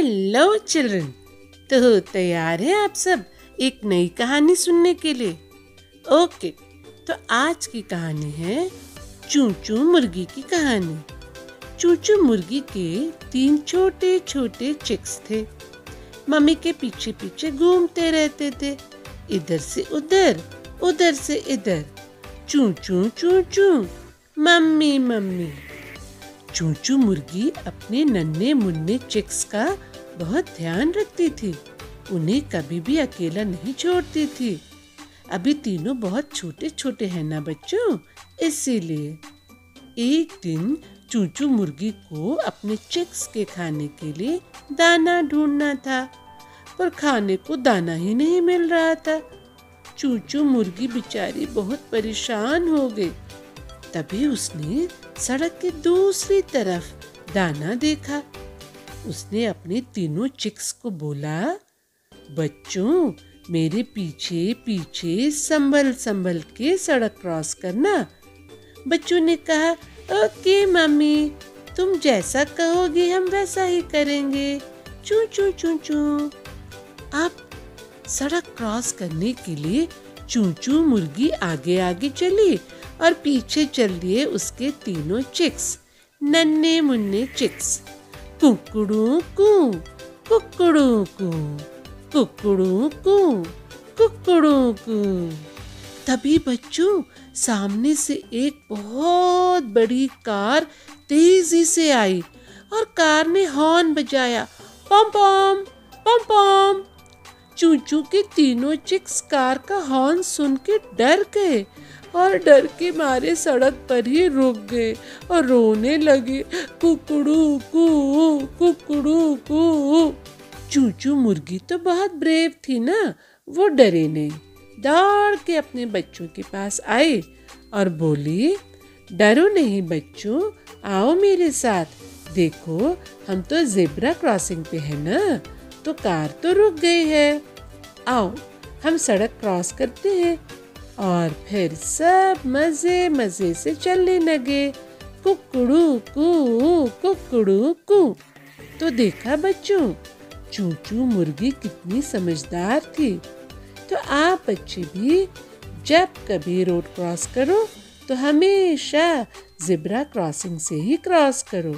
Hello children तो तैयार है आप सब एक नई कहानी सुनने के लिए। ओके तो आज की कहानी है चूचू मुर्गी की कहानी। चूचू मुर्गी के तीन छोटे छोटे चिक्स थे। मम्मी के पीछे पीछे घूमते रहते थे। इधर से उधर उधर से इधर। चू चू चू चू मम्मी मम्मी। चूचू मुर्गी अपने नन्हे मुन्ने चिक्स का बहुत ध्यान रखती थी। उन्हें कभी भी अकेला नहीं छोड़ती थी। अभी तीनों बहुत छोटे छोटे हैं ना बच्चों? इसीलिए एक दिन चूचू मुर्गी को अपने चिक्स के खाने के लिए दाना ढूंढना था, पर खाने को दाना ही नहीं मिल रहा था। चूचू मुर्गी बेचारी बहुत परेशान हो गई। तभी उसने सड़क के दूसरी तरफ़ दाना देखा। उसने अपने तीनों चिक्स को बोला, बच्चों, मेरे पीछे पीछे संभल संभल के सड़क क्रॉस करना। बच्चों ने कहा, ओके मम्मी, तुम जैसा कहोगे हम वैसा ही करेंगे। चू चू चू चू। आप सड़क क्रॉस करने के लिए चू चू मुर्गी आगे आगे चली और पीछे चल दिए उसके तीनों चिक्स, नन्हे मुन्ने चिक्स। कुकड़ू कू कुकड़ू कू कुकड़ू कू कुकड़ू कू। तभी बच्चों, सामने से एक बहुत बड़ी कार तेज़ी से आई और कार ने हॉर्न बजाया, पम पम पम पम। चूचू के तीनों चिक्स कार का हॉर्न सुन के डर गए और डर के मारे सड़क पर ही रुक गए और रोने लगे, कुकड़ू, कू कुकड़ू, कू। चूचू मुर्गी तो बहुत ब्रेव थी ना, वो डरे नहीं। दौड़ के अपने बच्चों के पास आई और बोली, डरो नहीं बच्चों, आओ मेरे साथ। देखो, हम तो जेब्रा क्रॉसिंग पे है ना। तो कार तो रुक गई है। आओ, हम सड़क क्रॉस करते हैं और फिर सब मज़े मज़े से चलने लगे। कुकड़ू, कू कुकड़ू, कू। तो देखा बच्चों, चूचू मुर्गी कितनी समझदार थी। तो आप बच्चे भी, जब कभी रोड क्रॉस करो तो हमेशा जिब्रा क्रॉसिंग से ही क्रॉस करो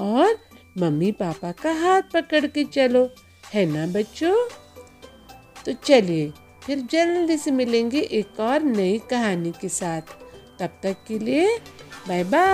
और मम्मी पापा का हाथ पकड़ के चलो। है ना बच्चों? तो चलिए, फिर जल्दी से मिलेंगे एक और नई कहानी के साथ। तब तक के लिए बाय बाय